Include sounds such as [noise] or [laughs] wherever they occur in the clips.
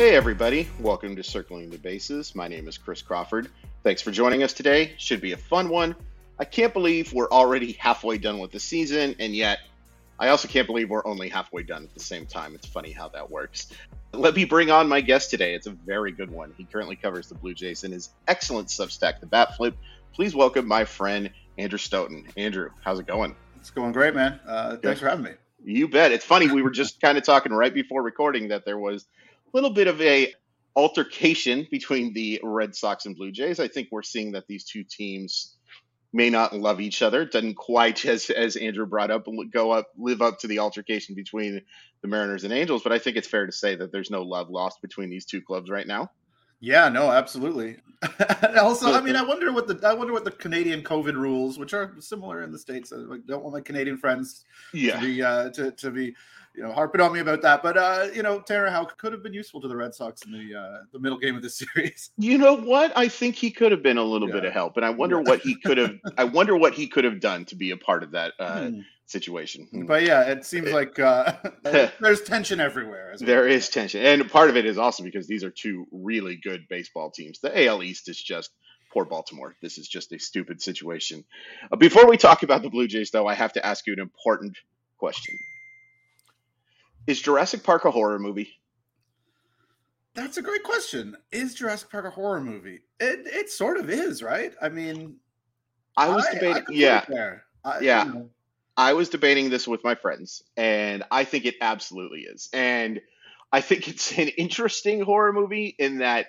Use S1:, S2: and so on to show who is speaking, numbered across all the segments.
S1: Hey, everybody. Welcome to Circling the Bases. My name is Chris Crawford. Thanks for joining us today. Should be a fun one. I can't believe we're already halfway done with the season, and yet I also can't believe we're only halfway done at the same time. It's funny how that works. Let me bring on my guest today. It's a very good one. He currently covers the Blue Jays in his excellent Substack, The Bat Flip. Please welcome my friend, Andrew Stoeten. Andrew, how's it going?
S2: It's going great, man. Uh, thanks for having me.
S1: You bet. It's funny. We were just kind of talking right before recording that there was little bit of a altercation between the Red Sox and Blue Jays. I think we're seeing that these two teams may not love each other. It doesn't quite [laughs] as as Andrew brought up go up live up to the altercation between the Mariners and Angels, but I think it's fair to say that there's no love lost between these two clubs right now.
S2: Yeah, no, absolutely. [laughs] also, I mean, I wonder what the I wonder what the Canadian COVID rules, which are similar in the states. I don't want my Canadian friends yeah. to be uh, to, to be you know harping on me about that. But uh, you know, Tanner Houck could have been useful to the Red Sox in the uh, the middle game of the [laughs] series.
S1: You know what? I think he could have been a little yeah. bit of help, and I wonder yeah. what he could have. [laughs] I wonder what he could have done to be a part of that. Uh, hmm situation.
S2: Hmm. But yeah, it seems like uh, [laughs] there's tension everywhere.
S1: There is tension, and part of it is also because these are two really good baseball teams. The AL East is just poor Baltimore. This is just a stupid situation. Uh, before we talk about the Blue Jays, though, I have to ask you an important question: Is Jurassic Park a horror movie?
S2: That's a great question. Is Jurassic Park a horror movie? It it sort of is, right? I mean,
S1: I was I, debating. I yeah, I, yeah. You know, I was debating this with my friends, and I think it absolutely is. And I think [laughs] it's an interesting horror movie in that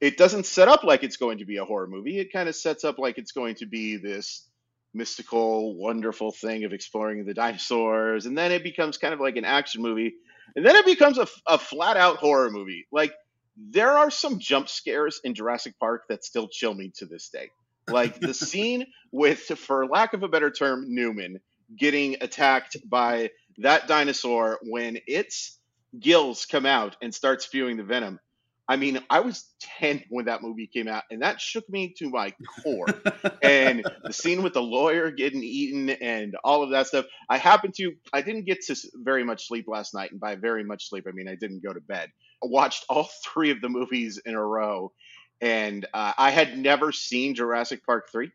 S1: it doesn't set up like it's going to be a horror movie. It kind of sets up like it's going to be this mystical, wonderful thing of exploring the dinosaurs. And then it becomes kind of like an action movie. And then it becomes a, a flat out horror movie. Like, there are some jump scares in Jurassic Park that still chill me to this day. Like the [laughs] scene with, for lack of a better term, Newman getting attacked by that dinosaur when its gills come out and start spewing the venom. I mean, I was 10 when that movie came out, and that shook me to my core. [laughs] and the scene with the lawyer getting eaten and all of that stuff. I happened to, I didn't get to very much sleep last night. And by very much sleep, I mean I didn't go to bed. I watched all [laughs] three of the movies in a row, and uh, I had never seen Jurassic Park 3.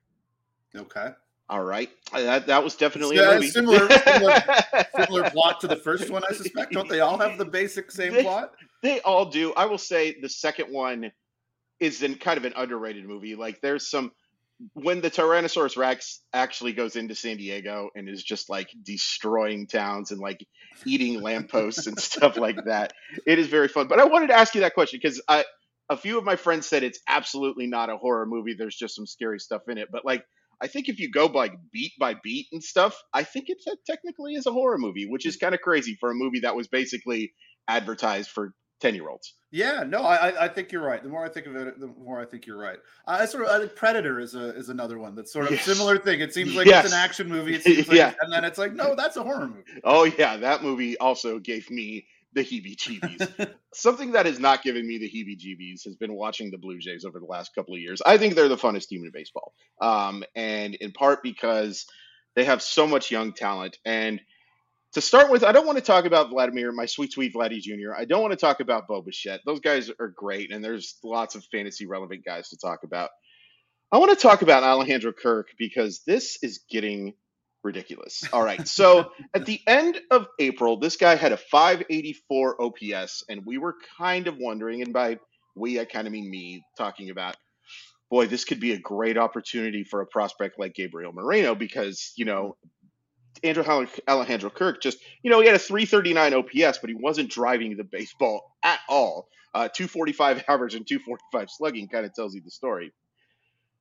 S2: Okay.
S1: All right, uh, that that was definitely a movie.
S2: Similar, similar, [laughs] similar, plot to the first one, I suspect. Don't they all have the basic same plot?
S1: They all do. I will say the second one is in kind of an underrated movie. Like there's some when the Tyrannosaurus Rex actually goes into San Diego and is just like destroying towns and like eating lampposts and [laughs] stuff like that. It is very fun. But I wanted to ask you that question because I a few of my friends said it's absolutely not a horror movie. There's just some scary stuff in it. But like I think if you go like beat by beat and stuff, I think it technically is a horror movie, which is kind of crazy for a movie that was basically advertised for 10 year olds.
S2: Yeah, no, I, I think you're right. The more I think of it, the more I think you're right. I sort of I think Predator is a is another one that's sort of yes. similar thing. It seems like yes. it's an action movie. It [laughs] seems like, yeah. and then it's like, no, that's a horror movie.
S1: Oh yeah, that movie also gave me the heebie-jeebies. [laughs] Something that has not given me the heebie-jeebies has been watching the Blue Jays over the last couple of years. I think they're the funnest team in baseball, um, and in part because they have so much young talent. And to start with, I don't want to talk about Vladimir, my sweet, sweet Vladdy Jr. I don't want to talk about Bo Bichette. Those guys are great, and there's lots of fantasy relevant guys to talk about. I want to talk about Alejandro Kirk because this is getting ridiculous. All right. So [laughs] at the end of April, this guy had a 584 OPS, and we were kind of wondering, and by we, I kind of mean me, talking about, boy, this could be a great opportunity for a prospect like Gabriel Moreno because, you know, Andrew Alejandro Kirk just, you know, he had a 339 OPS, but he wasn't driving the baseball at all. Uh, 245 [laughs] average and 245 slugging kind of tells you the story.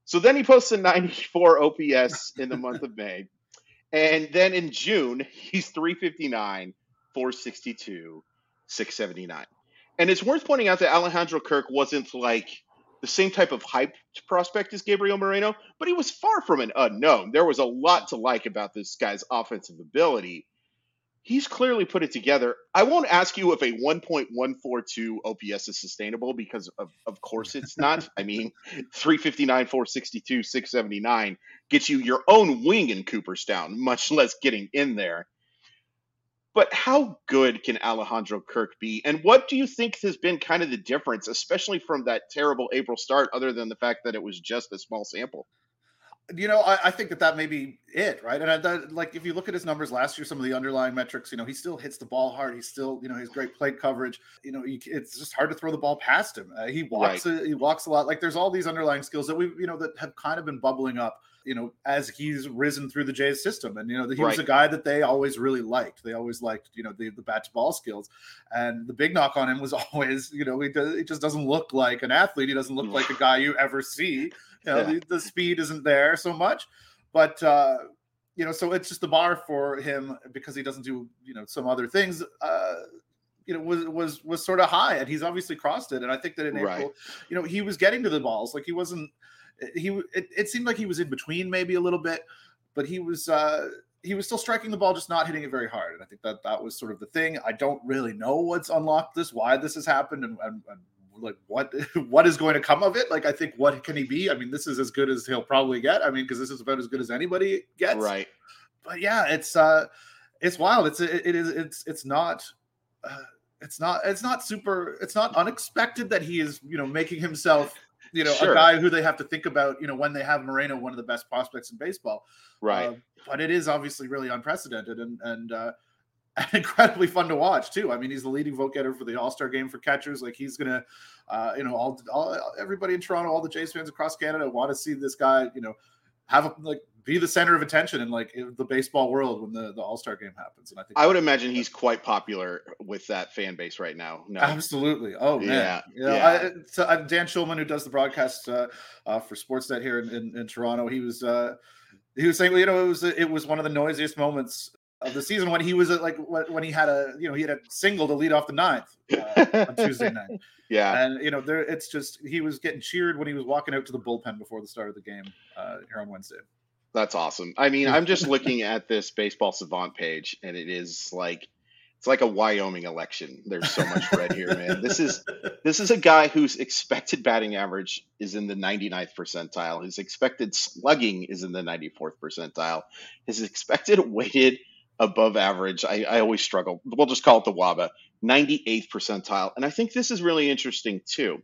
S1: So then he posts a 94 OPS in the month of May. And then in June, he's 359, 462, 679. And it's worth pointing out that Alejandro Kirk wasn't like the same type of hype prospect as Gabriel Moreno, but he was far from an unknown. There was a lot to like about this guy's offensive ability. He's clearly put it together. I won't ask you if a 1.142 OPS is sustainable because, of, of course, it's not. [laughs] I mean, 359, 462, 679 gets you your own wing in Cooperstown, much less getting in there. But how good can Alejandro Kirk be? And what do you think has been kind of the difference, especially from that terrible April start, other than the fact that it was just a small sample?
S2: You know, I, I think that that may be it, right? And I, that, like, if you look at his numbers last year, some of the underlying metrics, you know, he still hits the ball hard. He's still, you know, he's great plate coverage. You know, he, it's just hard to throw the ball past him. Uh, he walks, right. a, he walks a lot. Like, there's all these underlying skills that we, you know, that have kind of been bubbling up you know, as he's risen through the Jays system. And, you know, he right. was a guy that they always really liked. They always liked, you know, the, the bat to ball skills. And the big knock on him was [laughs] always, you know, he, does, he just doesn't look like an athlete. He doesn't look like a guy you ever see. You know, yeah. the, the, speed isn't there so much. But, uh, you know, so it's just the bar for him because he doesn't do, you know, some other things. Uh, you know was was was sort of high and he's obviously crossed it and i think that in april right. you know he was getting to the balls like he wasn't he it, it seemed like he was in between maybe a little bit, but he was uh he was still striking the ball, just not hitting it very hard. And I think that that was sort of the thing. I don't really know what's unlocked this, why this has happened, and, and, and like what [laughs] what is going to come of it. Like I think what can he be? I mean, this is as good as he'll probably get. I mean, because this is about as good as anybody gets.
S1: Right.
S2: But yeah, it's uh, it's wild. It's it, it is it's it's not. Uh, it's not it's not super it's not unexpected that he is you know making himself you know, sure. a guy who they have to think about, you know, when they have Moreno, one of the best prospects in baseball.
S1: Right. Uh,
S2: but it is obviously really unprecedented and and uh, [laughs] incredibly fun to watch too. I mean, he's the leading vote getter for the All Star game for catchers. Like he's gonna, uh, you know, all, all everybody in Toronto, all the Jays fans across Canada want to see this guy, you know, have a, like be the center of attention in like in the baseball world when the, the All Star game happens. And I think
S1: I would imagine he's quite popular with that fan base right now.
S2: No. Absolutely. Oh man. Yeah. You know, yeah. I, so uh, Dan Shulman, who does the broadcast uh, uh, for Sportsnet here in, in, in Toronto, he was uh, he was saying, well, you know, it was it was one of the noisiest moments of the season when he was at, like when he had a you know he had a single to lead off the ninth uh, on Tuesday night. [laughs]
S1: Yeah,
S2: and you know there it's just he was getting cheered when he was walking out to the bullpen before the start of the game uh, here on Wednesday.
S1: That's awesome. I mean, I'm just looking at this baseball savant page, and it is like it's like a Wyoming election. There's so much red here, man. This is this is a guy whose expected batting average is in the 99th percentile. His expected slugging is in the 94th percentile. His expected weighted above average. I, I always struggle. We'll just call it the wOBA, 98th percentile. And I think this is really interesting too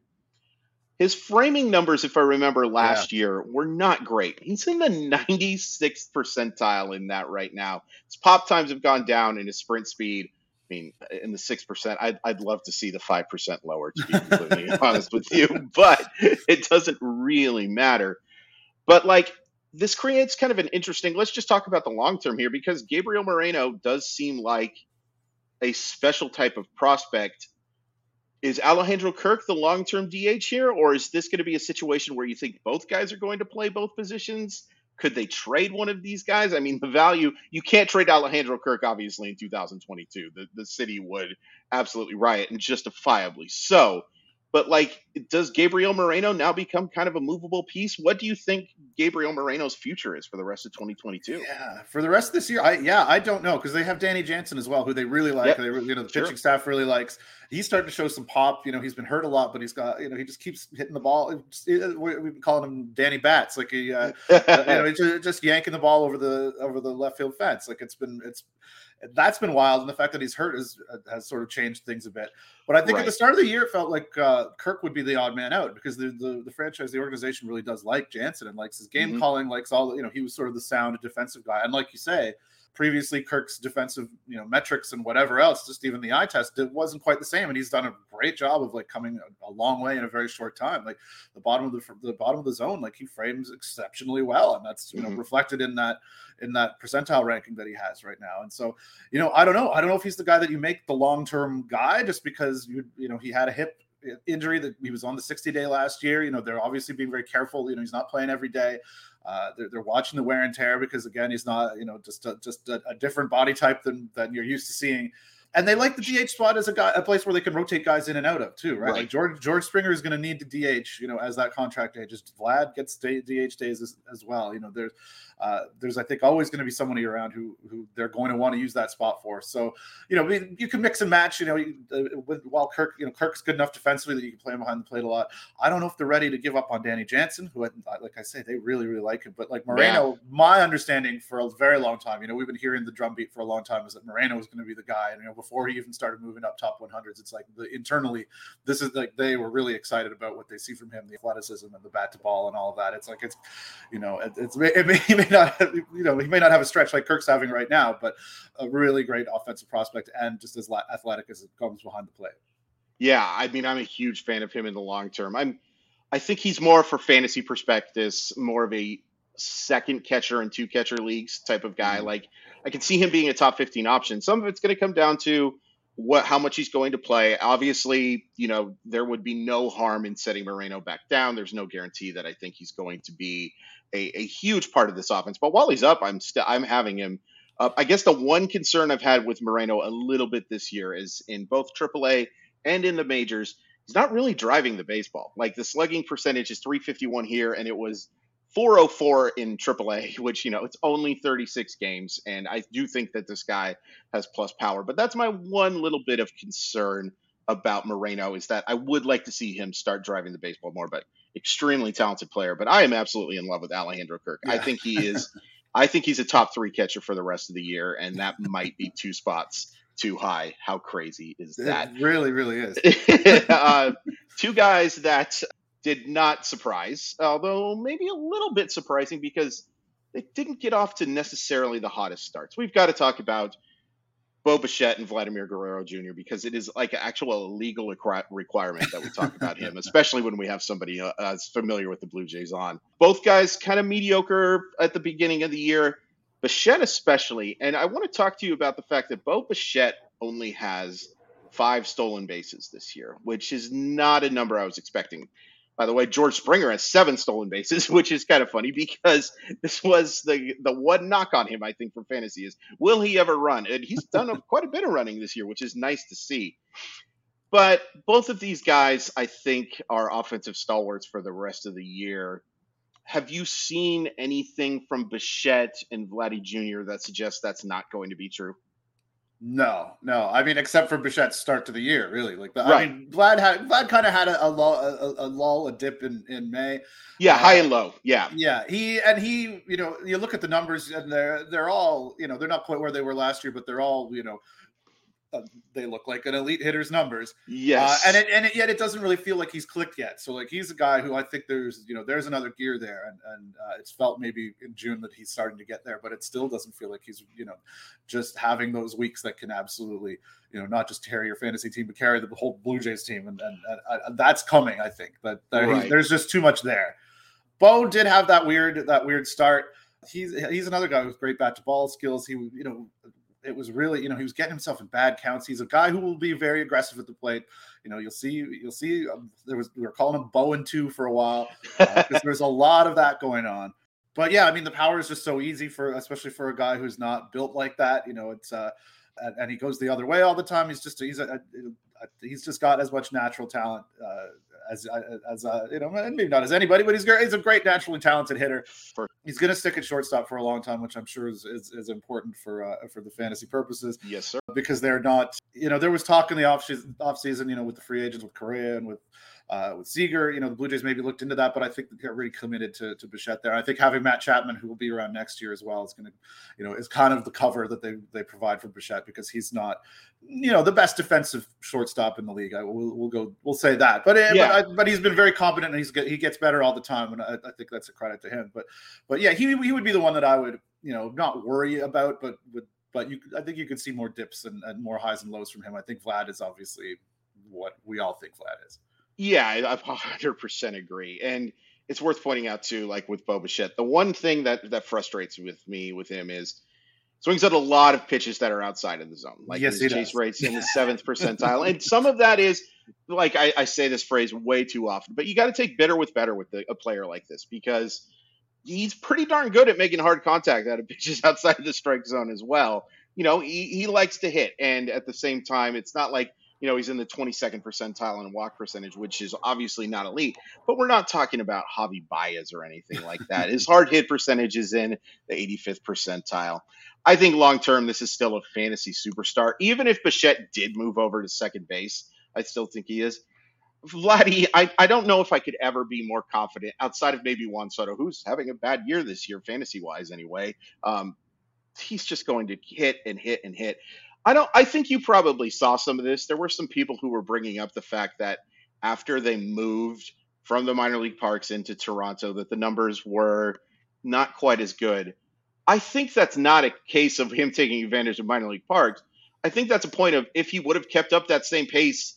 S1: his framing numbers, if I remember last yeah. year, were not great. He's in the 96th percentile in that right now. His pop times have gone down and his sprint speed. I mean, in the six percent, I'd, I'd love to see the five percent lower. To be completely [laughs] honest with you, but it doesn't really matter. But like, this creates kind of an interesting. Let's just talk about the long term here because Gabriel Moreno does seem like a special type of prospect is Alejandro Kirk the long term DH here, or is this going to be a situation where you think both guys are going to play both positions? Could they trade one of these guys? I mean, the value, you can't trade Alejandro Kirk, obviously, in 2022. The, the city would absolutely riot, and justifiably so. But like, does Gabriel Moreno now become kind of a movable piece? What do you think Gabriel Moreno's future is for the rest of 2022?
S2: Yeah, for the rest of this year, I yeah, I don't know because they have Danny Jansen as well, who they really like. Yep. They you know the pitching sure. staff really likes. He's starting to show some pop. You know, he's been hurt a lot, but he's got you know he just keeps hitting the ball. We've been calling him Danny Bats, like he uh, [laughs] you know just, just yanking the ball over the over the left field fence. Like it's been it's that's been wild, and the fact that he's hurt has has sort of changed things a bit. But I think right. at the start of the year, it felt like uh, Kirk would be the odd man out because the, the, the franchise, the organization, really does like Jansen and likes his game mm-hmm. calling, likes all you know. He was sort of the sound defensive guy, and like you say, previously Kirk's defensive, you know, metrics and whatever else, just even the eye test, it wasn't quite the same. And he's done a great job of like coming a, a long way in a very short time. Like the bottom of the the bottom of the zone, like he frames exceptionally well, and that's you know mm-hmm. reflected in that in that percentile ranking that he has right now. And so, you know, I don't know, I don't know if he's the guy that you make the long term guy just because you you know he had a hip injury that he was on the 60 day last year. You know, they're obviously being very careful. You know, he's not playing every day. Uh, they're, they're, watching the wear and tear because again, he's not, you know, just a, just a, a, different body type than than you're used to seeing. And they like the DH spot as a guy, a place where they can rotate guys in and out of too, right? right. Like George George Springer is going to need the DH, you know, as that contract ages. Vlad gets DH days as, as well. You know, there's uh, there's I think always going to be somebody around who who they're going to want to use that spot for. So you know you can mix and match. You know uh, with, while Kirk you know Kirk's good enough defensively that you can play him behind the plate a lot. I don't know if they're ready to give up on Danny Jansen, who like I say they really really like him. But like Moreno, yeah. my understanding for a very long time, you know we've been hearing the drumbeat for a long time is that Moreno was going to be the guy. And you know before he even started moving up top 100s, it's like the, internally this is like they were really excited about what they see from him, the athleticism and the bat to ball and all of that. It's like it's you know it, it's [laughs] it may, may not, have, you know, he may not have a stretch like Kirk's having right now, but a really great offensive prospect and just as athletic as it comes behind the plate.
S1: Yeah, I mean, I'm a huge fan of him in the long term. I'm, I think he's more for fantasy perspectives, more of a second catcher and two catcher leagues type of guy. Mm-hmm. Like I can see him being a top 15 option. Some of it's going to come down to what how much he's going to play. Obviously, you know, there would be no harm in setting Moreno back down. There's no guarantee that I think he's going to be a, a huge part of this offense. But while he's up, I'm still I'm having him up. I guess the one concern I've had with Moreno a little bit this year is in both AAA and in the majors, he's not really driving the baseball. Like the slugging percentage is 351 here, and it was 404 in AAA, which you know it's only 36 games, and I do think that this guy has plus power. But that's my one little bit of concern about Moreno is that I would like to see him start driving the baseball more. But extremely talented player, but I am absolutely in love with Alejandro Kirk. Yeah. I think he is. [laughs] I think he's a top three catcher for the rest of the year, and that might be two spots too high. How crazy is that?
S2: It really, really is. [laughs]
S1: uh, two guys that did not surprise, although maybe a little bit surprising because they didn't get off to necessarily the hottest starts. We've got to talk about Bo Bichette and Vladimir Guerrero Jr. because it is like an actual legal requirement that we talk about him, [laughs] especially when we have somebody uh, as familiar with the Blue Jays on. Both guys kind of mediocre at the beginning of the year, Bichette especially. And I want to talk to you about the fact that Bo Bichette only has five stolen bases this year, which is not a number I was expecting. By the way, George Springer has seven stolen bases, [laughs] which is kind of funny because this was the the one knock on him, I think, for fantasy is will he ever run? And he's done a, [laughs] quite a bit of running this year, which is nice to see. But both of these guys, I think, are offensive stalwarts for the rest of the year. Have you seen anything from Bichette and Vladdy Jr. that suggests that's not going to be true?
S2: No, no. I mean, except for Bichette's start to the year, really. Like, right. I mean, Vlad had Vlad kind of had a, a lull, a, a, lull, a dip in in May.
S1: Yeah, uh, high and low. Yeah,
S2: yeah. He and he, you know, you look at the numbers, and they're they're all, you know, they're not quite where they were last year, but they're all, you know, uh, they look like an elite hitter's numbers.
S1: Yes,
S2: uh, and it, and it, yet it doesn't really feel like he's clicked yet. So like he's a guy who I think there's you know there's another gear there, and and uh, it's felt maybe in June that he's starting to get there, but it still doesn't feel like he's you know just having those weeks that can absolutely you know not just carry your fantasy team but carry the whole Blue Jays team, and and, and that's coming. I think, but there, right. there's just too much there. Bo did have that weird that weird start. He's he's another guy with great bat to ball skills. He you know it was really, you know, he was getting himself in bad counts. He's a guy who will be very aggressive at the plate. You know, you'll see, you'll see. Um, there was we were calling him Bowen two for a while because uh, there's a lot of that going on. But yeah, I mean, the power is just so easy for, especially for a guy who's not built like that. You know, it's uh, and, and he goes the other way all the time. He's just he's a, a, a he's just got as much natural talent uh, as as uh, you know, maybe not as anybody, but he's great. He's a great naturally talented hitter. He's going to stick at shortstop for a long time, which I'm sure is is, is important for uh, for the fantasy purposes.
S1: Yes, sir.
S2: Because they're not, you know, there was talk in the off season, off season, you know, with the free agents with Correa and with uh, with Seager. You know, the Blue Jays maybe looked into that, but I think they're really committed to, to Bichette there. I think having Matt Chapman, who will be around next year as well, is going to, you know, is kind of the cover that they they provide for Bichette because he's not, you know, the best defensive shortstop in the league. I, we'll, we'll go, we'll say that. But eh, yeah. but, I, but, he's been very competent and he's he gets better all the time, and I, I think that's a credit to him. But but yeah, he he would be the one that I would you know not worry about, but would but you I think you could see more dips and, and more highs and lows from him. I think Vlad is obviously what we all think Vlad is.
S1: Yeah, I 100% [laughs] agree. And it's worth pointing out too, like with Bo Bichette, the one thing that that frustrates with me with him is swings at a lot of pitches that are outside of the zone. Like yes, his chase does. rates in the [laughs] seventh percentile. And some of that is like I, I say this phrase way too often, but you got to take bitter with better with the, a player like this because he's pretty darn good at making hard contact out of [laughs] pitches outside of the strike zone as well. You know, he, he likes to hit, and at the same time, it's not like you know he's in the 22nd percentile in walk percentage, which is obviously not elite. But we're not talking about Javi Baez or anything like [laughs] that. His hard hit percentage is in the 85th percentile. I think long term, this is still a fantasy superstar. Even if Bichette did move over to second base, I still think he is. Vladdy, I, I don't know if I could ever be more confident outside of maybe Juan Soto, who's having a bad year this year, fantasy wise anyway. Um, he's just going to hit and hit and hit. I don't. I think you probably saw some of this. There were some people who were bringing up the fact that after they moved from the minor league parks into Toronto, that the numbers were not quite as good. I think that's not a case of him taking advantage of minor league parks. I think that's a point of if he would have kept up that same pace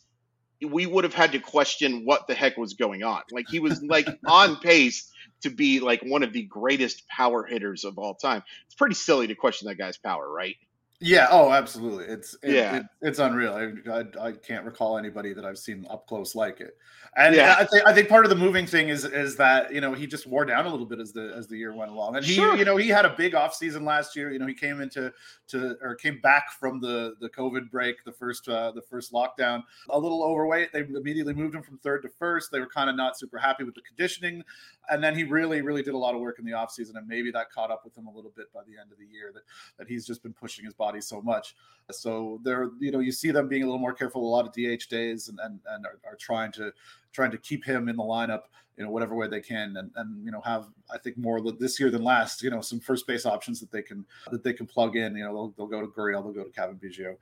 S1: we would have had to question what the heck was going on. Like he was like [laughs] on pace to be like one of the greatest power hitters of all time. It's pretty silly to question that guy's power, right?
S2: Yeah. Oh, absolutely. It's it, yeah. It, it's unreal. I, I, I can't recall anybody that I've seen up close like it. And yeah. I think I think part of the moving thing is is that you know he just wore down a little bit as the as the year went along. And he sure. you know he had a big off season last year. You know he came into to or came back from the the COVID break, the first uh, the first lockdown, a little overweight. They immediately moved him from third to first. They were kind of not super happy with the conditioning, and then he really really did a lot of work in the off season, and maybe that caught up with him a little bit by the end of the year. That that he's just been pushing his body so much. So they're you know you see them being a little more careful a lot of DH days and and, and are, are trying to trying to keep him in the lineup, you know, whatever way they can, and and you know have I think more this year than last, you know, some first base options that they can that they can plug in. You know, they'll, they'll go to Gurriel, they'll go to Cavan Biggio,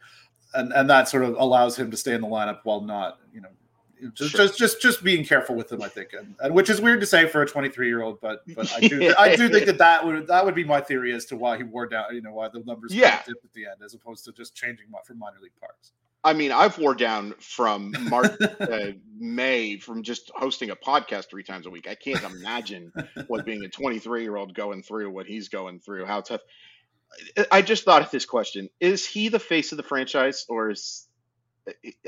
S2: and and that sort of allows him to stay in the lineup while not, you know, just sure. just just just being careful with him, I think, and, and, which is weird to say for a 23 year old, but but I do I do think that that would that would be my theory as to why he wore down, you know, why the numbers
S1: yeah.
S2: dip at the end as opposed to just changing from minor league parks.
S1: I mean, I've wore down from March, [laughs] uh, May from just hosting a podcast three times a week. I can't imagine what being a 23 year old going through, what he's going through, how tough. I just thought of this question: Is he the face of the franchise, or is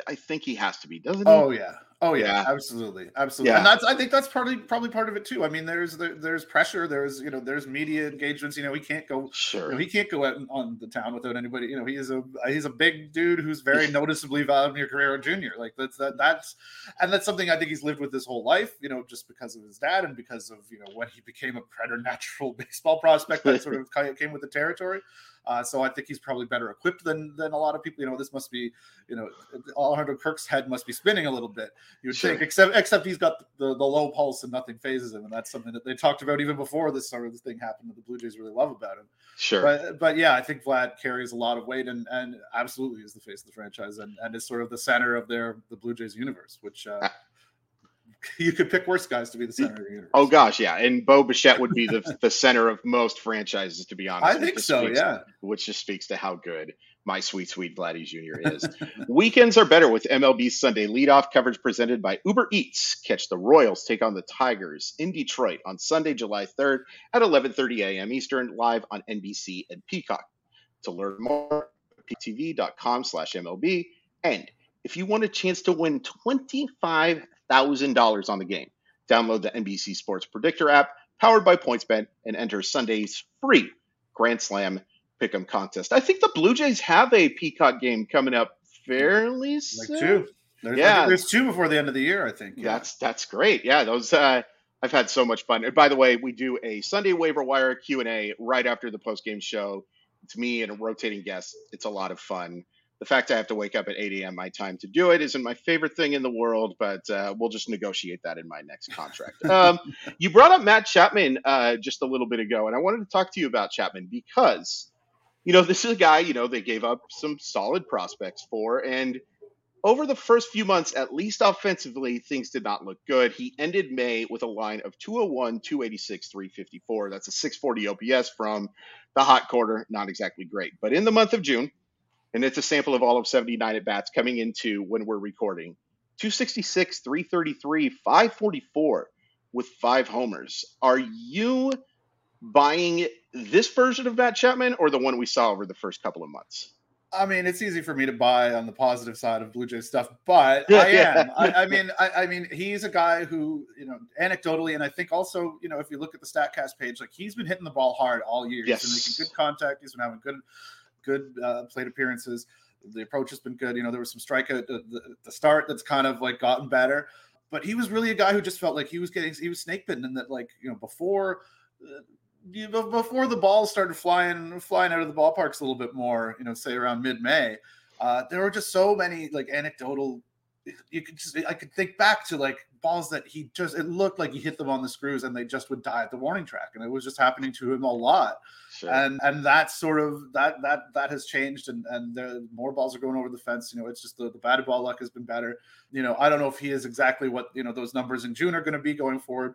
S1: I think he has to be, doesn't he?
S2: Oh yeah, Oh yeah, absolutely, absolutely, yeah. and that's I think that's probably probably part of it too. I mean, there's there, there's pressure, there's you know there's media engagements. You know, he can't go sure you know, he can't go out on the town without anybody. You know, he is a he's a big dude who's very [laughs] noticeably Vladimir Guerrero Jr. Like that's that that's and that's something I think he's lived with his whole life. You know, just because of his dad and because of you know when he became a preternatural [laughs] baseball prospect that sort of [laughs] came with the territory. Uh, so I think he's probably better equipped than than a lot of people. You know, this must be, you know, Alejandro Kirk's head must be spinning a little bit. You would sure. think, except except he's got the, the low pulse and nothing fazes him, and that's something that they talked about even before this sort of thing happened. That the Blue Jays really love about him.
S1: Sure,
S2: but but yeah, I think Vlad carries a lot of weight and and absolutely is the face of the franchise and and is sort of the center of their the Blue Jays universe, which. Uh, you could pick worse guys to be the center of your universe.
S1: Oh gosh, yeah, and Bo Bichette would be the [laughs] the center of most franchises, to be honest.
S2: I think so, yeah.
S1: which just speaks to how good my sweet, sweet Vladdy Jr. is. Weekends are better with MLB Sunday leadoff coverage presented by Uber Eats. Catch the Royals take on the Tigers in Detroit on Sunday, July 3rd at 11:30 a.m. Eastern, live on NBC and Peacock. To learn more, ptv.com/mlb. And if you want a chance to win 25 $1,000 on the game. Download the NBC Sports Predictor app powered by PointsBet and enter Sunday's free Grand Slam Pick'em contest. I think the Blue Jays have a Peacock game coming up fairly like soon.
S2: two. There's, yeah, there's two before the end of the year. I think.
S1: Yeah. That's that's great. Yeah, those. Uh, I've had so much fun. And by the way, we do a Sunday waiver wire Q and A right after the post game show. It's me and a rotating guest. It's a lot of fun The fact I have to wake up at 8 a.m. my time to do it isn't my favorite thing in the world, but uh, we'll just negotiate that in my next contract. [laughs] um, you brought up Matt Chapman uh, just a little bit ago, and I wanted to talk to you about Chapman because, you know, this is a guy, you know, they gave up some solid prospects for, and over the first few months, at least offensively, things did not look good. He ended May with a line of 201, 286, 354. That's a 640 OPS from the hot corner. Not exactly great. But in the month of June, and it's a sample of all of 79 at bats coming into when we're recording 266, 333, 544 with five homers. Are you buying this version of Matt Chapman or the one we saw over the first couple of months?
S2: I mean, it's easy for me to buy on the positive side of Blue Jays stuff, but I am. I, I, mean, I, I, mean, he's a guy who, you know, anecdotally, and I think also, you know, if you look at the Statcast page, like he's been hitting the ball hard all year. Yes. He's been making good contact. He's been having good good uh, plate appearances. The approach has been good. You know, there was some strikeout at the, the, start that's kind of like gotten better, but he was really a guy who just felt like he was getting he was snake bitten, and that like you know before. Before the balls started flying flying out of the ballparks a little bit more, you know, say around mid May, uh, there were just so many like anecdotal. You could just I could think back to like balls that he just it looked like he hit them on the screws and they just would die at the warning track, and it was just happening to him a lot. Sure. And and that sort of that that that has changed, and and the more balls are going over the fence. You know, it's just the the batted ball luck has been better. You know, I don't know if he is exactly what you know those numbers in June are going to be going forward,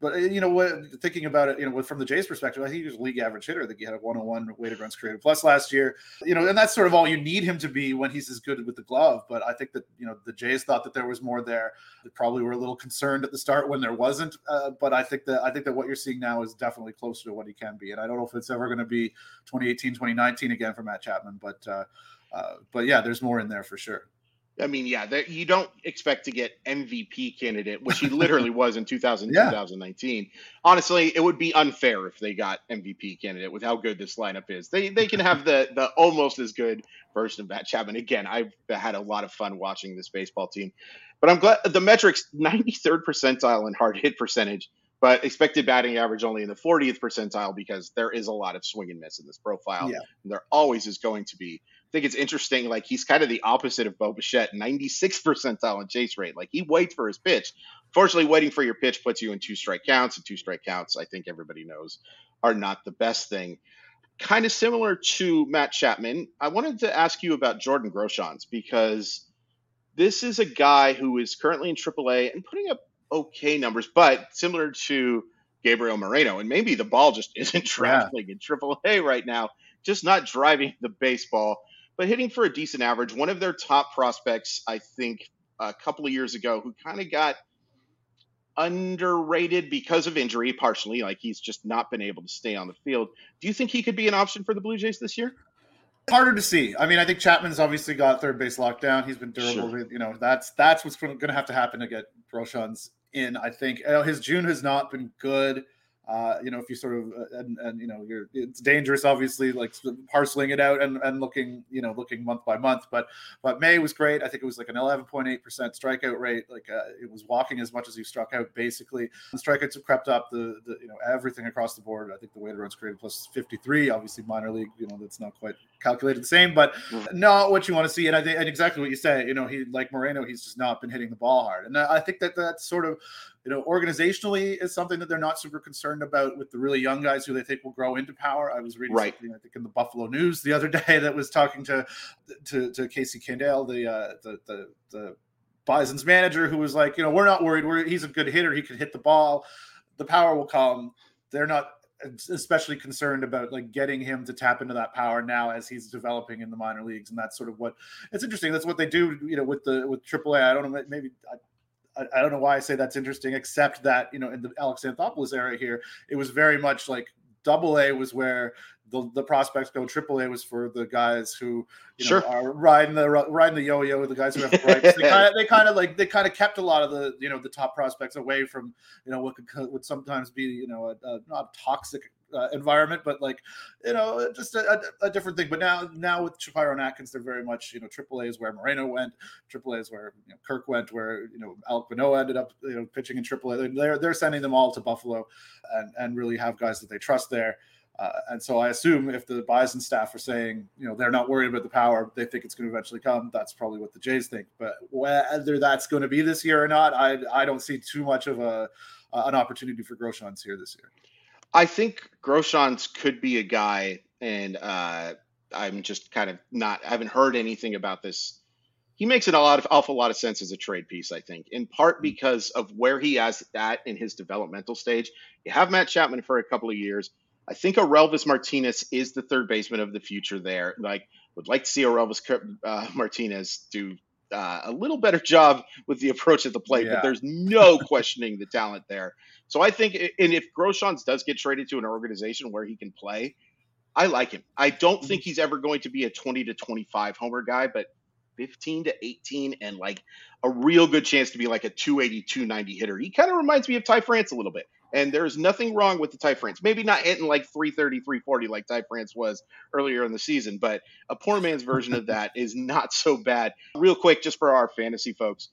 S2: but uh, you know what? Thinking about it, you know, from the Jays' perspective, I think he was a league average hitter. I think he had a 101 weighted runs created plus last year. You know, and that's sort of all you need him to be when he's as good with the glove. But I think that you know the Jays thought that there was more there. They probably were a little concerned at the start when there wasn't. Uh, but I think that I think that what you're seeing now is definitely closer to what he can be. And I don't know if it's ever going to be 2018, 2019 again for Matt Chapman. But uh, uh, but yeah, there's more in there for sure.
S1: I mean, yeah, that you don't expect to get MVP candidate, which he literally [laughs] was in 2000, yeah. 2019. Honestly, it would be unfair if they got MVP candidate with how good this lineup is. They they can have the the almost as good version of Matt Chapman. Again, I've had a lot of fun watching this baseball team, but I'm glad the metrics 93rd percentile in hard hit percentage, but expected batting average only in the 40th percentile because there is a lot of swing and miss in this profile. Yeah. And there always is going to be think it's interesting. Like he's kind of the opposite of Bo Bichette, 96 percentile in chase rate. Like he waits for his pitch. Fortunately, waiting for your pitch puts you in two strike counts, and two strike counts, I think everybody knows, are not the best thing. Kind of similar to Matt Chapman, I wanted to ask you about Jordan Groshans because this is a guy who is currently in AAA and putting up okay numbers, but similar to Gabriel Moreno, and maybe the ball just isn't traveling yeah. in AAA right now, just not driving the baseball but hitting for a decent average. One of their top prospects, I think, a couple of years ago, who kind of got underrated because of injury, partially. Like he's just not been able to stay on the field. Do you think he could be an option for the Blue Jays this year?
S2: Harder to see. I mean, I think Chapman's obviously got third base lockdown. He's been durable. Sure. You know, that's that's what's going to have to happen to get Groshans in. I think uh, his June has not been good. Uh, you know, if you sort of uh, and, and you know, you're it's dangerous, obviously, like parceling it out and, and looking, you know, looking month by month. But but May was great. I think it was like an 11.8 percent strikeout rate. Like uh, it was walking as much as he struck out. Basically, the strikeouts have crept up. The, the you know everything across the board. I think the weighted runs created plus 53. Obviously, minor league. You know, that's not quite calculated the same, but mm-hmm. not what you want to see. And I think and exactly what you say. You know, he like Moreno, he's just not been hitting the ball hard. And I think that that's sort of you know, organizationally is something that they're not super concerned about with the really young guys who they think will grow into power. I was reading right. something I think in the Buffalo News the other [laughs] day that was talking to to, to Casey Candaele, the, uh, the the the Bison's manager, who was like, you know, we're not worried. We're, he's a good hitter. He can hit the ball. The power will come. They're not especially concerned about like getting him to tap into that power now as he's developing in the minor leagues and that's sort of what it's interesting that's what they do you know with the with AAA I don't know maybe I, I, don't know why I say that's interesting, except that you know in the Alex Anthopoulos era here, it was very much like Double A was where the, the prospects go. Triple A was for the guys who you know, sure. are riding the riding the yo-yo. With the guys who have rights. they kind of they kind of like they kind of kept a lot of the you know the top prospects away from you know what could would sometimes be you know a, a not toxic uh, environment, but like you know, just a, a, a, different thing. But now, now with Shapiro and Atkins, they're very much you know, AAA is where Moreno went, AAA is where you know, Kirk went, where you know Alek Manoah ended up you know pitching in AAA. They're they're sending them all to Buffalo, and and really have guys that they trust there. Uh, and so I assume if the Bison staff are saying, you know, they're not worried about the power, they think it's going to eventually come. That's probably what the Jays think. But whether that's going to be this year or not, I I don't see too much of a uh, an opportunity for Groshans here this year.
S1: I think Groshans could be a guy, and uh, I'm just kind of not. I haven't heard anything about this. He makes it a lot of awful lot of sense as a trade piece. I think, in part mm-hmm. because of where he has at in his developmental stage. You have Matt Chapman for a couple of years I think Orelvis Martinez is the third baseman of the future there. Like, would like to see Orelvis uh, Martinez do uh, a little better job with the approach at the plate, yeah. but there's no questioning the talent there. So I think, and if Groshans does get traded to an organization where he can play, I like him. I don't think he's ever going to be a 20 to 25 homer guy, but 15 to 18 and like a real good chance to be like a 280, 290 hitter. He kind of reminds me of Ty France a little bit. And there's nothing wrong with the Ty France. Maybe not hitting like 330, 340 like Ty France was earlier in the season, but a poor man's version of that is not so bad. Real quick, just for our fantasy folks,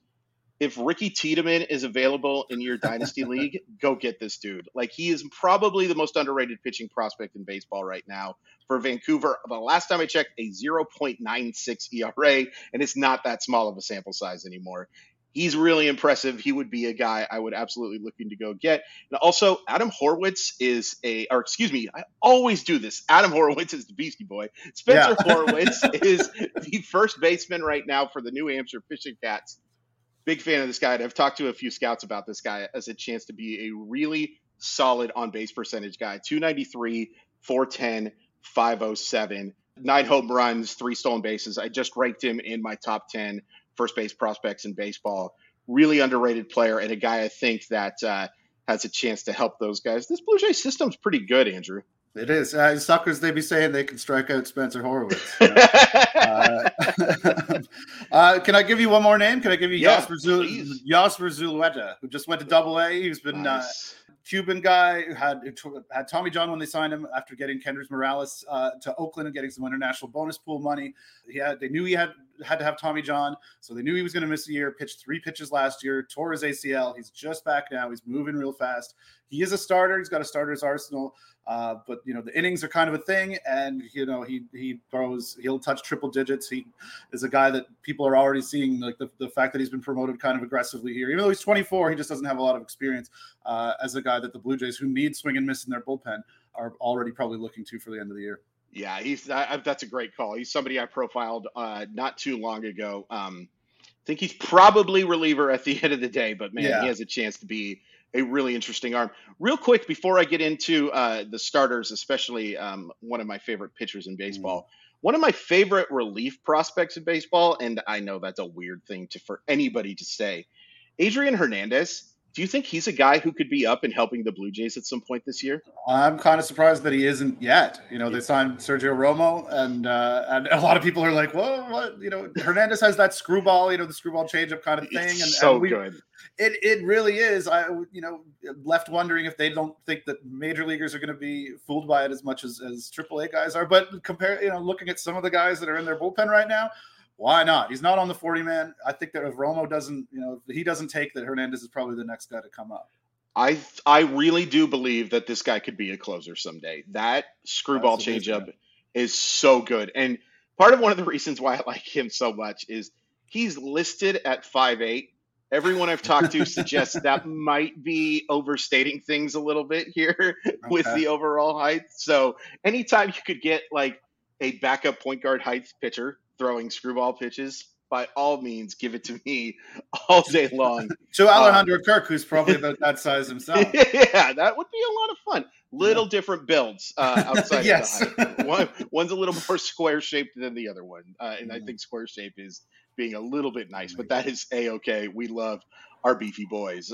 S1: if Ricky Tiedemann is available in your dynasty [laughs] league, go get this dude. Like he is probably the most underrated pitching prospect in baseball right now for Vancouver. The last time I checked, a 0.96 ERA, and it's not that small of a sample size anymore he's really impressive. He would be a guy I would absolutely looking to go get. And also, Adam Horwitz is a, or excuse me, I always do this. Adam Horwitz is the Beastie Boy. Spencer yeah. [laughs] Horwitz is the first baseman right now for the New Hampshire Fisher Cats. Big fan of this guy. I've talked to a few scouts about this guy as a chance to be a really solid on base percentage guy. 293, 410, 507, nine home runs, three stolen bases. I just ranked him in my top 10 first base prospects in baseball. Really underrated player and a guy I think that uh, has a chance to help those guys. This Blue Jay system's pretty good, Andrew.
S2: It is. Uh, suckers, they be saying they can strike out Spencer Horwitz. You know? [laughs] uh, [laughs] uh, can I give you one more name? Can I give you yeah, Yosver, Zul- Yosver Zulueta, who just went to Double A? He's been uh, nice. Cuban guy who had had Tommy John when they signed him after getting Kendrys Morales uh, to Oakland and getting some international bonus pool money. He had they knew he had had to have Tommy John, so they knew he was going to miss a year. Pitched three pitches last year, tore his ACL. He's just back now. He's moving real fast. He is a starter. He's got a starter's arsenal. Uh, but you know the innings are kind of a thing, and you know he he throws he'll touch triple digits. He is a guy that people are already seeing like the, the fact that he's been promoted kind of aggressively here. Even though he's 24, he just doesn't have a lot of experience uh, as a guy that the Blue Jays, who need swing and miss in their bullpen, are already probably looking to for the end of the year.
S1: Yeah, he's I, that's a great call. He's somebody I profiled uh, not too long ago. Um, I think he's probably reliever at the [laughs] end of the day, but man, yeah. he has a chance to be a really interesting arm. Real quick, before I get into uh, the starters, especially um, one of my favorite pitchers in baseball, mm. one of my favorite relief prospects in baseball, and I know that's a weird thing to for anybody to say, Adrian Hernandez do you think he's a guy who could be up and helping the Blue Jays at some point this year?
S2: I'm kind of surprised that he isn't yet. You know, they signed Sergio Romo, and uh, and a lot of people are like, "Well, what?" You know, Hernandez has that screwball, you know, the screwball changeup kind of thing,
S1: and so and we, good.
S2: It it really is. I you know left wondering if they don't think that major leaguers are going to be fooled by it as much as as AAA guys are. But compare, you know, looking at some of the guys that are in their bullpen right now, why not? He's not on the 40 man. I think that if Romo doesn't, you know, if he doesn't take that, Hernandez is probably the next guy to come up.
S1: I I really do believe that this guy could be a closer someday. That screwball changeup is so good. And part of one of the reasons why I like him so much is he's listed at five eight. Everyone I've talked to [laughs] suggests that might be overstating things a little bit here [laughs] okay. with the overall height. So anytime you could get like a backup point guard height pitcher throwing screwball pitches, by all means, give it to me [laughs] all day long.
S2: to Alejandro um, Kirk, who's probably about that size himself. [laughs]
S1: Yeah, that would be a lot of fun. Little yeah. different builds uh, outside yes. of the height. One, one's a little more [laughs] square shaped than the other one, uh, and I think square shape is being a little bit nice, but that is a okay. We love our beefy boys.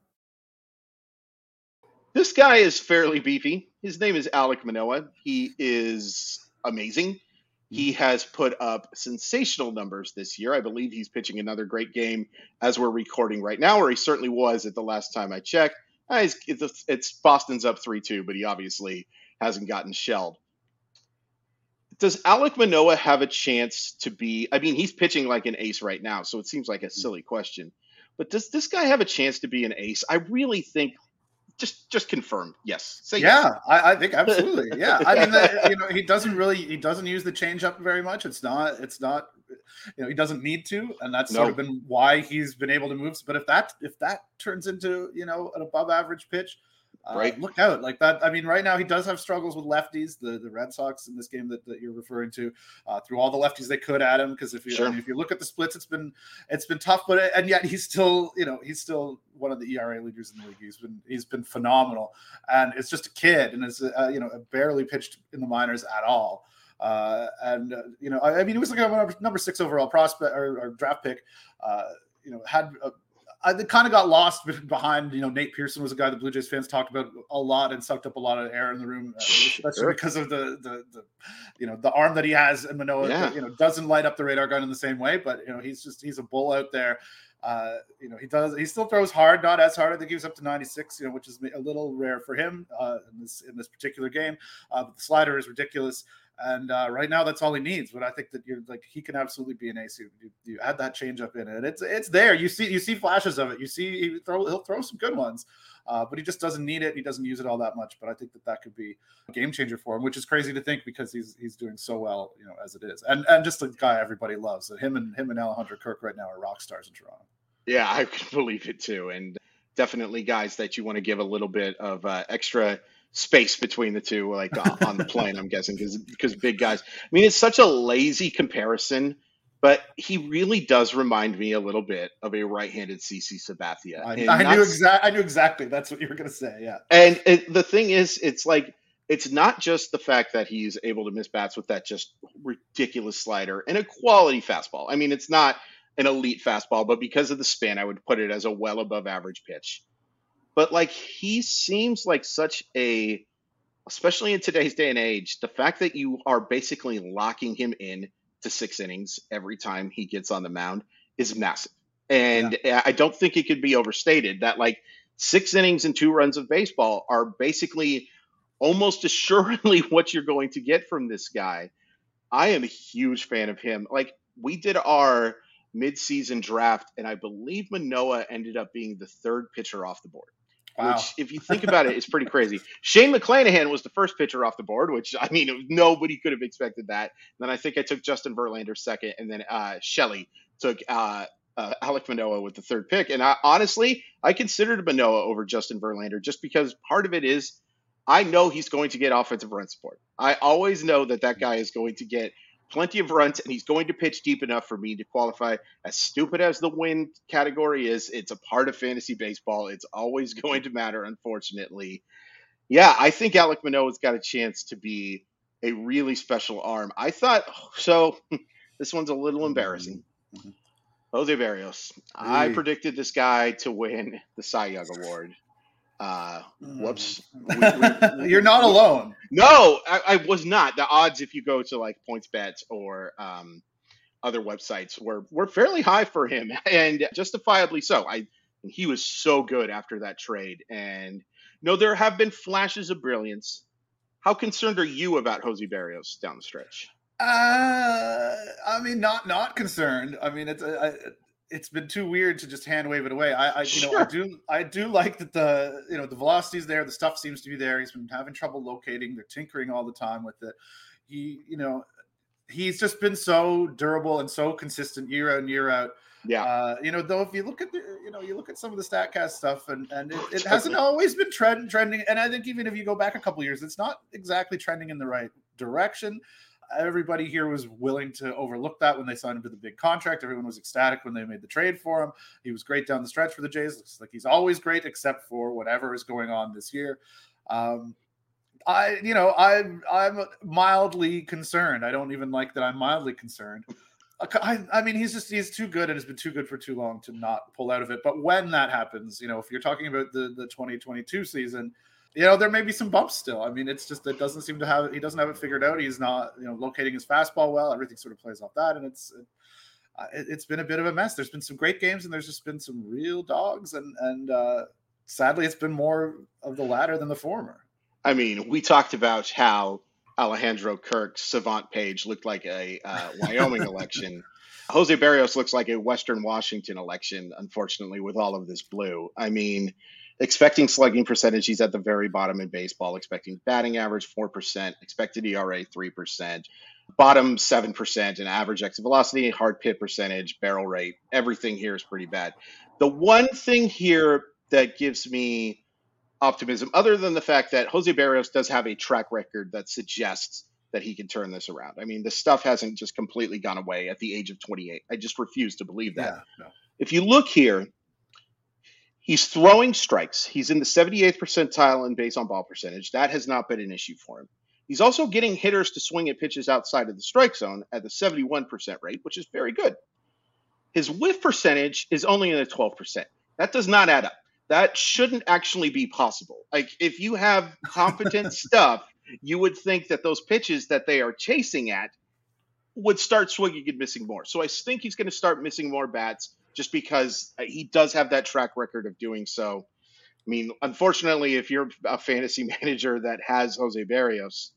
S1: This guy is fairly beefy. His name is Alek Manoah. He is amazing. He has put up sensational numbers this year. I believe he's pitching another great game as we're recording right now, or he certainly was at the last time I checked. Uh, it's, it's Boston's up 3 2, but he obviously hasn't gotten shelled. Does Alek Manoah have a chance to be? I mean, he's pitching like an ace right now, so it seems like a silly question. But does this guy have a chance to be an ace? I really think just just confirm yes.
S2: Say yeah yes. I, I, think absolutely. [laughs] Yeah. I mean you know he doesn't really he doesn't use the changeup very much. It's not it's not you know he doesn't need to and that's sort of been why he's been able to move. But if that if that turns into you know an above average pitch uh, right. Look out like that. I mean, right now he does have struggles with lefties. The the Red Sox in this game that, that you're referring to, uh, threw all the lefties they could at him. Because if you sure. I mean, if you look at the splits, it's been it's been tough. But and yet he's still you know he's still one of the ERA leaders in the league. He's been he's been phenomenal, and it's just a kid, and it's uh, you know barely pitched in the minors at all. Uh, and uh, you know, I, I, mean, he was like a number, number six overall prospect or, or draft pick. Uh, you know, had a I kind of got lost behind, you know, Nate Pearson was a guy the Blue Jays fans talked about a lot and sucked up a lot of air in the room, uh, especially sure. because of the, the, the, you know, the arm that he has. And Manoah, yeah. you know, doesn't light up the radar gun in the same way, but you know, he's just he's a bull out there. Uh, you know, he does. He still throws hard, not as hard. I think he was up to 96, you know, which is a little rare for him uh, in this in this particular game. Uh, but the slider is ridiculous. And uh, right now, that's all he needs. But I think that you're like he can absolutely be an ace. You, you, add that changeup in it. It's it's there. You see you see flashes of it. You see he throw he'll throw some good ones, uh, but he just doesn't need it. He doesn't use it all that much. But I think that that could be a game changer for him, which is crazy to think because he's he's doing so well, you know, as it is. And and just a guy everybody loves. So him and him and Alejandro Kirk right now are rock stars in Toronto.
S1: Yeah, [laughs] I can believe it too, and definitely guys that you want to give a little bit of uh, extra space between the two, like on the plane. I'm guessing because because big guys. I mean, it's such a lazy comparison, but he really does remind me a little bit of a right-handed CC Sabathia.
S2: I, I knew exactly. I knew exactly. That's what you were going to say. Yeah.
S1: And it, the thing is, it's like it's not just the fact that he's able to miss bats with that just ridiculous slider and a quality fastball. I mean, it's not an elite fastball, but because of the spin, I would put it as a well above average pitch but like he seems like such a especially in today's day and age the fact that you are basically locking him in to six innings every time he gets on the mound is massive. And yeah. i don't think it could be overstated that like six innings and two runs of baseball are basically almost assuredly [laughs] what you're going to get from this guy. I am a huge fan of him. Like we did our midseason draft and i believe manoah ended up being the third pitcher off the board Wow. Which, if you think about it, is pretty crazy. Shane McClanahan was the first pitcher off the board, which I mean, nobody could have expected that. Then I think I took Justin Verlander second, and then uh, Shelley took uh, uh, Alek Manoah with the third pick. And I, honestly, I considered Manoah over Justin Verlander just because part of it is I know he's going to get offensive run support. I always know that that guy is going to get plenty of runs, and he's going to pitch deep enough for me to qualify. As stupid as the win category is, it's a part of fantasy baseball. It's always [laughs] going to matter, unfortunately. Yeah, I think Alek Manoah's got a chance to be a really special arm. I thought so. [laughs] this one's a little embarrassing. Mm-hmm. Jose Berrios. I predicted this guy to win the Cy Young Award. Uh, whoops.
S2: Mm. We, we, You're not alone.
S1: No, I, I, was not. The odds, if you go to like PointsBet or um, other websites, were were fairly high for him, [laughs] and justifiably so. I he was so good after that trade. And no, there have been flashes of brilliance. How concerned are you about Jose Berrios down the stretch?
S2: Uh, I mean, not not concerned. I mean, it's I, it's been too weird to just hand wave it away. I, I you sure. know, I do I do like that the you know the velocity's there, the stuff seems to be there. He's been having trouble locating. They're tinkering all the time with it. He, you know, he's just been so durable and so consistent year out and year out.
S1: Yeah.
S2: Uh, you know, though, if you look at the, you know, you look at some of the Statcast stuff, and and it, it hasn't always been trend trending. And I think even if you go back a couple years, it's not exactly trending in the right direction everybody here was willing to overlook that when they signed him to the big contract. Everyone was ecstatic when they made the trade for him. He was great down the stretch for the Jays. Looks like he's always great, except for whatever is going on this year. Um, I, you know, I'm I'm mildly concerned. I don't even like that. I'm mildly concerned. I, I mean, he's just he's too good and has been too good for too long to not pull out of it. But when that happens, you know, if you're talking about the the 2022 season, you know, there may be some bumps still. I mean, it's just it doesn't seem to have he doesn't have it figured out. He's not, you know, locating his fastball well. Everything sort of plays off that, and it's uh, it, has been a bit of a mess. There's been some great games, and there's just been some real dogs, and and uh, sadly, it's been more of the latter than the former.
S1: I mean, we talked about how Alejandro Kirk's savant page looked like a uh, Wyoming [laughs] election. Jose Berrios looks like a Western Washington election, unfortunately, with all of this blue. I mean, expecting slugging percentage, he's at the very bottom in baseball, expecting batting average 4%, expected ERA 3%, bottom 7%, and average exit velocity, hard pit percentage, barrel rate. Everything here is pretty bad. The one thing here that gives me optimism, other than the fact that Jose Berrios does have a track record that suggests that he can turn this around. I mean, the stuff hasn't just completely gone away at the age of 28. I just refuse to believe that. Yeah, no. If you look here, He's throwing strikes. He's in the 78th percentile in base on ball percentage. That has not been an issue for him. He's also getting hitters to swing at pitches outside of the strike zone at the 71% rate, which is very good. His whiff percentage is only in the 12%. That does not add up. That shouldn't actually be possible. Like, if you have competent [laughs] stuff, you would think that those pitches that they are chasing at would start swinging and missing more. So I think he's going to start missing more bats just because uh, he does have that track record of doing so. I mean, unfortunately, if you're a fantasy [laughs] manager that has Jose Berrios,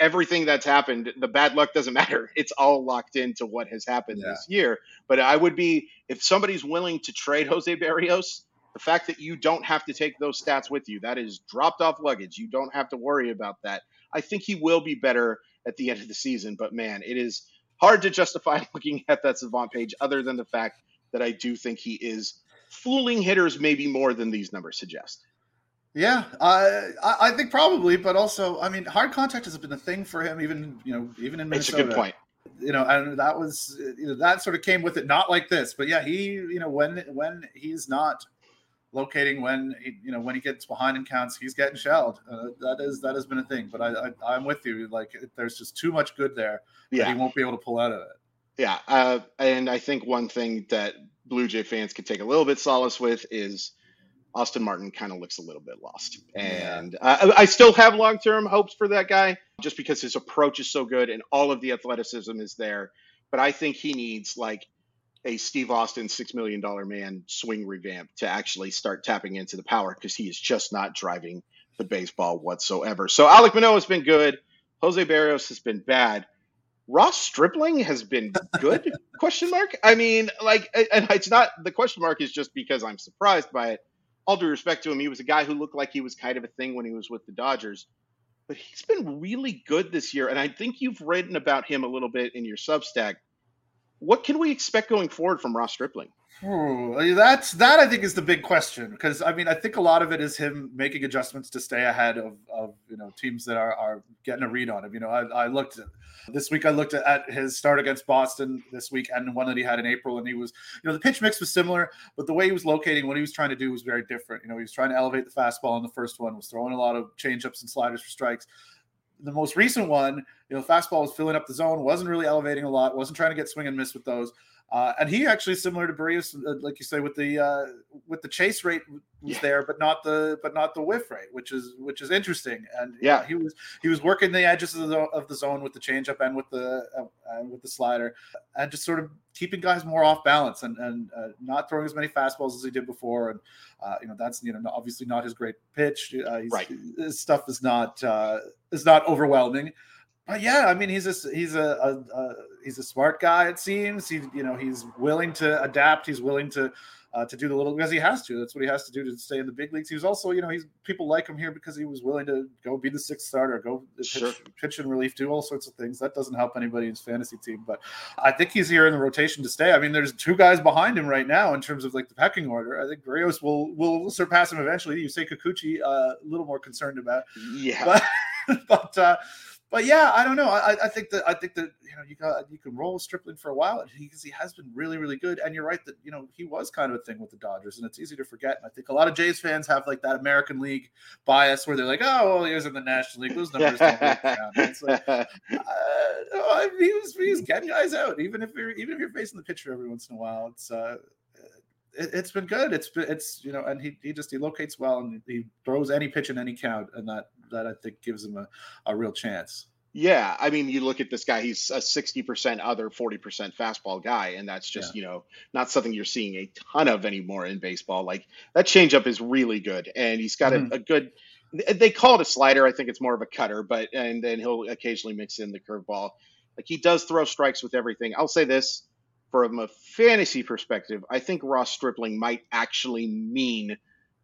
S1: everything that's happened, the bad luck doesn't [laughs] matter. It's all locked into what has happened yeah. this year. But I would be, if somebody's willing to trade Jose Berrios, the fact that you don't have to take those stats with you, that is dropped off luggage. You don't have to worry about that. I think he will be better at the end of the season. But man, it is hard to justify [laughs] looking at that savant page other than the fact that I do think he is fooling hitters maybe more than these numbers suggest.
S2: Yeah, I I think probably, but also, I mean, hard contact has been a thing for him, even you know, even in Minnesota.
S1: It's a good point.
S2: You know, and that was you know that sort of came with it, not like this, but yeah, he you know when when he's not locating when he, you know when he gets behind and counts, he's getting shelled. Uh, that is that has been a thing. But I, I am with you. Like there's just too much good there. Yeah, he won't be able to pull out of it.
S1: Yeah, uh, and I think one thing that Blue Jay fans could take a little bit solace with is Austin Martin kind of looks a little bit lost, and I still have long term hopes for that guy just because his approach is so good and all of the athleticism is there. But I think he needs like a Steve Austin six million dollar man swing revamp to actually start tapping into the power because he is just not driving the baseball whatsoever. So Alek Manoah has been good. Jose Berrios has been bad. Ross Stripling has been good? [laughs] question mark. I mean, like, and it's not the question mark is just because I'm surprised by it. All due respect to him, he was a guy who looked like he was kind of a thing when he was with the Dodgers, but he's been really good this year. And I think you've written about him a little bit in your Substack. What can we expect going forward from Ross Stripling?
S2: Hmm, Ooh, that's that I think is the big question because I mean I think a lot of it is him making adjustments to stay ahead of, of you know teams that are, are getting a read on him. You know, I, I looked at, this week. I looked at his start against Boston this week and one that he had in April, and he was you know the pitch mix was similar, but the way he was locating what he was trying to do was very different. You know, he was trying to elevate the fastball in the first one, was throwing a lot of changeups and sliders for strikes the most recent one, you know, fastball was filling up the zone, wasn't really elevating a lot, wasn't trying to get swing and miss with those. Uh, and he actually similar to Berrios, uh, like you say, with the uh, with the chase rate was yeah. there, but not the but not the whiff rate, which is which is interesting. And yeah, he was he was working the edges of the of the zone with the changeup and with the uh, with the slider, and just sort of keeping guys more off balance and and uh, not throwing as many fastballs as he did before. And uh, you know that's you know obviously not his great pitch. right, his stuff is not is not overwhelming. But yeah, I mean, he's a he's a, a, a, he's a smart guy. It seems he you know he's willing to adapt. He's willing to uh, to do the little because he has to. That's what he has to do to stay in the big leagues. He was also you know he's people like him here because he was willing to go be the sixth starter, go pitch, sure. pitch in relief, do all sorts of things. That doesn't help anybody in his fantasy team, but I think he's here in the rotation to stay. I mean, there's two guys behind him right now in terms of like the pecking order. I think Berrios will will surpass him eventually. You say Kikuchi, uh, a little more concerned about,
S1: yeah,
S2: but [laughs] but. Uh, but yeah, I don't know. I, I think that I think that you know you got you can roll Stripling for a while because he, he has been really really good. And you're right that you know he was kind of a thing with the Dodgers, and it's easy to forget. And I think a lot of Jays fans have like that American League bias where they're like, oh, well, he was in the National League. Those numbers don't work It's like, [laughs] uh, oh, he was he was getting guys out, even if you're even if you're facing the pitcher every once in a while. It's uh, it, has been good. It's it's you know, and he, he just he locates well and he throws any pitch in any count, and that that I think gives him a, a real chance.
S1: Yeah, I mean, you look at this guy; he's a sixty percent other, forty percent fastball guy, and that's just yeah. you know not something you're seeing a ton of anymore in baseball. Like that changeup is really good, and he's got mm-hmm. a, a good. They call it a slider. I think it's more of a cutter, but and then he'll occasionally mix in the curveball. Like he does throw strikes with everything. I'll say this: from a fantasy perspective, I think Ross Stripling might actually mean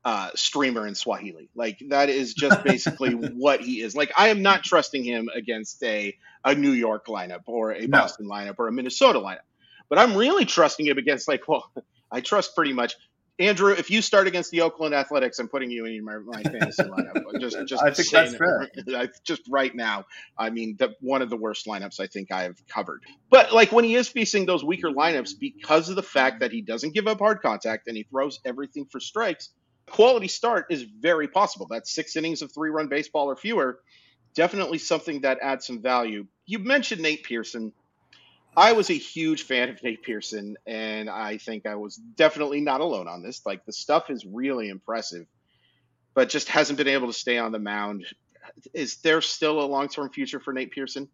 S1: uh, streamer in Swahili. Like that is just [laughs] basically what he is. Like I am not trusting him against a a New York lineup or a no. Boston lineup or a Minnesota lineup, but I'm really trusting him against like [laughs] well, I trust pretty much Andrew, if you start against the Oakland Athletics, I'm putting you in my, my fantasy lineup. Just, [laughs] just
S2: I think that's fair. [laughs]
S1: Just right now, I mean, the, one of the worst lineups I think I have covered. But like when he is facing those weaker lineups, because of the fact that he doesn't give up hard contact and he throws everything for strikes, quality start is very possible. That's six innings of three run baseball or fewer. Definitely something that adds some value. You mentioned Nate Pearson. I was a huge fan of Nate Pearson, and I think I was definitely not alone on this. Like the stuff is really impressive, but just hasn't been able to stay on the mound. Is there still a long term future for Nate Pearson?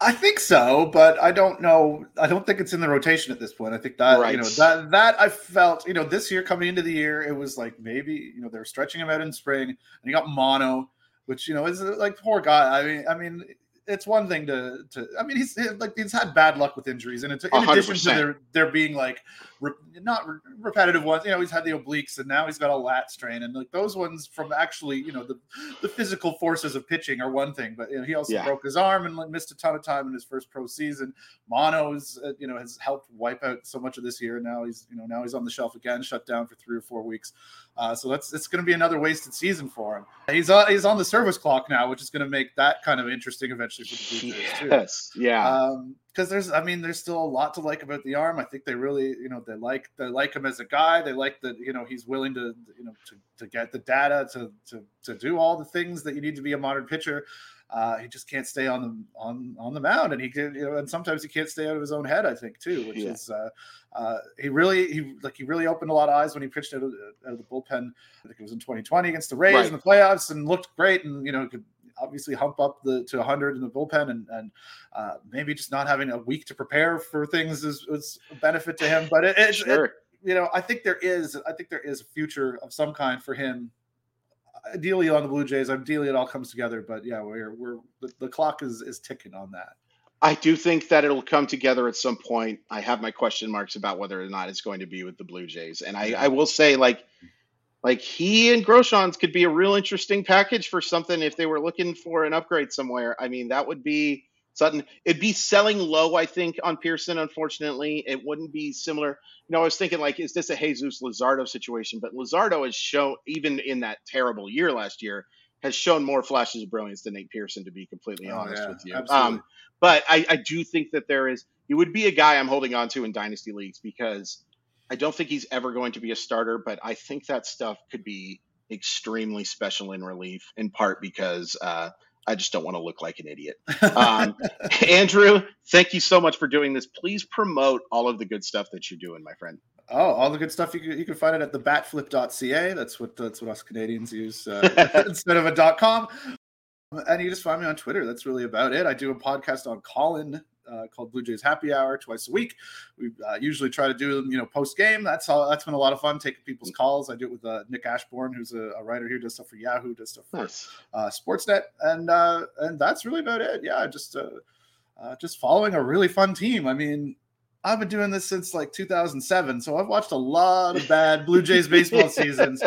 S2: I think so, but I don't know. I don't think it's in the rotation at this point. I think that right. you know that that I felt you know this year coming into the year, it was like maybe you know they're stretching him out in spring, and he got mono, which you know is like poor guy. I mean, I mean it's one thing to to I mean he's like he's had bad luck with injuries and it's in 100%. addition to there there being like re, not re, repetitive ones you know he's had the obliques and now he's got a lat strain and like those ones from actually you know the the physical forces of pitching are one thing but you know, he also yeah. broke his arm and missed a ton of time in his first pro season. Mono is uh, you know has helped wipe out so much of this year. And now he's you know now he's on the shelf again shut down for three or four weeks. Uh, so that's it's going to be another wasted season for him. He's on he's on the service clock now which is going to make that kind of interesting eventually especially for the Blue Jays too.
S1: Yes, yeah.
S2: Because um, there's, I mean, there's still a lot to like about the arm. I think they really, you know, they like they like him as a guy. They like that, you know, he's willing to, you know, to, to get the data to to to do all the things that you need to be a modern pitcher. Uh, he just can't stay on the on on the mound, and he can, you know, and sometimes he can't stay out of his own head. I think too, which yeah. is uh, uh, he really he like he really opened a lot of eyes when he pitched out of, out of the bullpen. I think it was in 2020 against the Rays right. in the playoffs, and looked great, and you know could obviously hump up the to 100 in the bullpen and and uh, maybe just not having a week to prepare for things is, is a benefit to him. But it, it, sure. it, you know, I think there is I think there is a future of some kind for him. Ideally on the Blue Jays, ideally it all comes together. But yeah, we're we're the, the clock is is ticking on that.
S1: I do think that it'll come together at some point. I have my question marks about whether or not it's going to be with the Blue Jays, and I, I will say like like he and Groshans could be a real interesting package for something if they were looking for an upgrade somewhere. I mean, that would be something. It'd be selling low, I think, on Pearson. Unfortunately, it wouldn't be similar. You know, I was thinking like, is this a Jesus Luzardo situation? But Luzardo has shown, even in that terrible year last year, has shown more flashes of brilliance than Nate Pearson. To be completely oh, honest yeah, with you, um, but I, I do think that there is. He would be a guy I'm holding on to in dynasty leagues because I don't think he's ever going to be a starter, but I think that stuff could be extremely special in relief, in part because uh, I just don't want to look like an idiot. [laughs] Um, Andrew, thank you so much for doing this. Please promote all of the good stuff that you're doing, my friend.
S2: Oh, all the good stuff you can, you can find it at the batflip.ca. That's what that's what us Canadians use uh, [laughs] instead of a .com. And you just find me on Twitter. That's really about it. I do a podcast on Callin uh, called Blue Jays Happy Hour twice a week. We uh, usually try to do them, you know post game. That's all. That's been a lot of fun taking people's calls. I do it with uh, Nick Ashbourne, who's a, a, writer here, does stuff for Yahoo, does stuff for nice. Uh, Sportsnet, and uh, and that's really about it. Yeah, just uh, just following a really fun team. I mean, I've been doing this since like 2007, so I've watched a lot of bad Blue Jays baseball [laughs] seasons,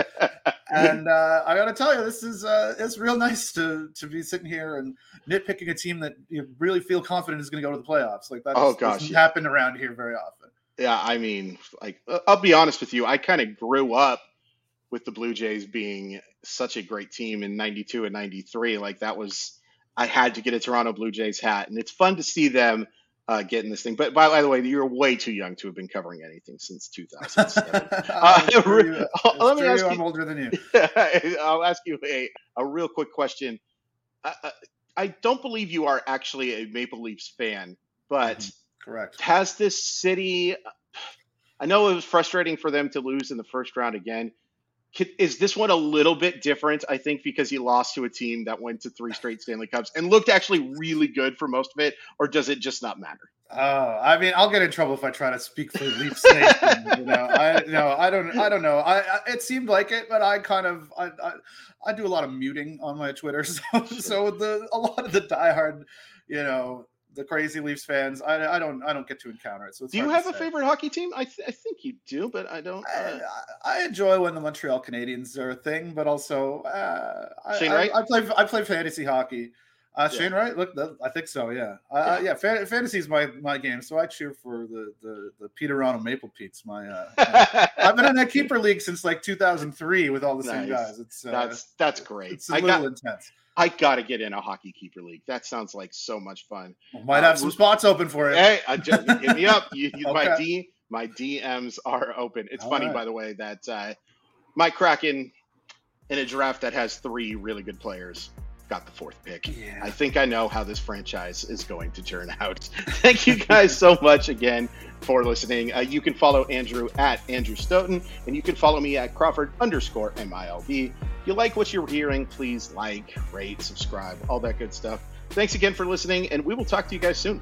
S2: and uh, I got to tell you, this is uh, it's real nice to to be sitting here and nitpicking a team that you really feel confident is going to go to the playoffs. Like that, oh gosh, doesn't yeah. happen around here very often.
S1: Yeah, I mean, like uh, I'll be honest with you, I kind of grew up with the Blue Jays being such a great team in '92 and '93. Like that was, I had to get a Toronto Blue Jays hat, and it's fun to see them uh, getting this thing. But by, by, the way, you're way too young to have been covering anything since 2007. [laughs] uh, [laughs] let me ask you, I'm older than you. [laughs] I'll ask you a, a real quick question. I, I, don't believe you are actually a Maple Leafs fan, but
S2: mm-hmm. correct.
S1: Has this city? I know it was frustrating for them to lose in the first round again is this one a little bit different? I think because he lost to a team that went to three straight Stanley Cups and looked actually really good for most of it, or does it just not matter?
S2: Oh, I mean, I'll get in trouble if I try to speak for Leafs Nation. you know, I no, I don't, I don't know. I, I, it seemed like it, but I kind of, I, I, I do a lot of muting on my Twitter, [laughs] so so the a lot of the diehard, you know, the crazy Leafs fans. I, I don't I don't get to encounter it. So
S1: do you have a favorite hockey team? I, th- I think you do, but I don't. Uh...
S2: I, I, enjoy when the Montreal Canadiens are a thing, but also uh, I? I, I, play I play fantasy hocky. Uh, yeah. Shane Wright, look, I think so. Yeah, uh, yeah. Fan- fantasy is my my game, so I cheer for the the the Peterano Maple Peats. My, uh, [laughs] my I've been in that keeper league since like 2003 with all the nice. same guys. It's
S1: uh, that's that's great.
S2: It's a little got, intense.
S1: I got to get in a hockey keeper league. That sounds like so much fun.
S2: might have uh, some spots open for it.
S1: Hey, uh, just, hit me up. You, you, okay. My D, my DMs are open. It's All funny, right. by the way, that uh, Mike Kraken in a draft that has three really good players got the fourth pick. Yeah. I think I know how this franchise is going to turn [laughs] out. Thank you guys so much again for listening. Uh, you can follow Andrew at Andrew Stoeten, and you can follow me at Crawford underscore MILB. If you like what you're hearing, please like, rate, subscribe, all that good stuff. Thanks again for listening, and we will talk to you guys soon.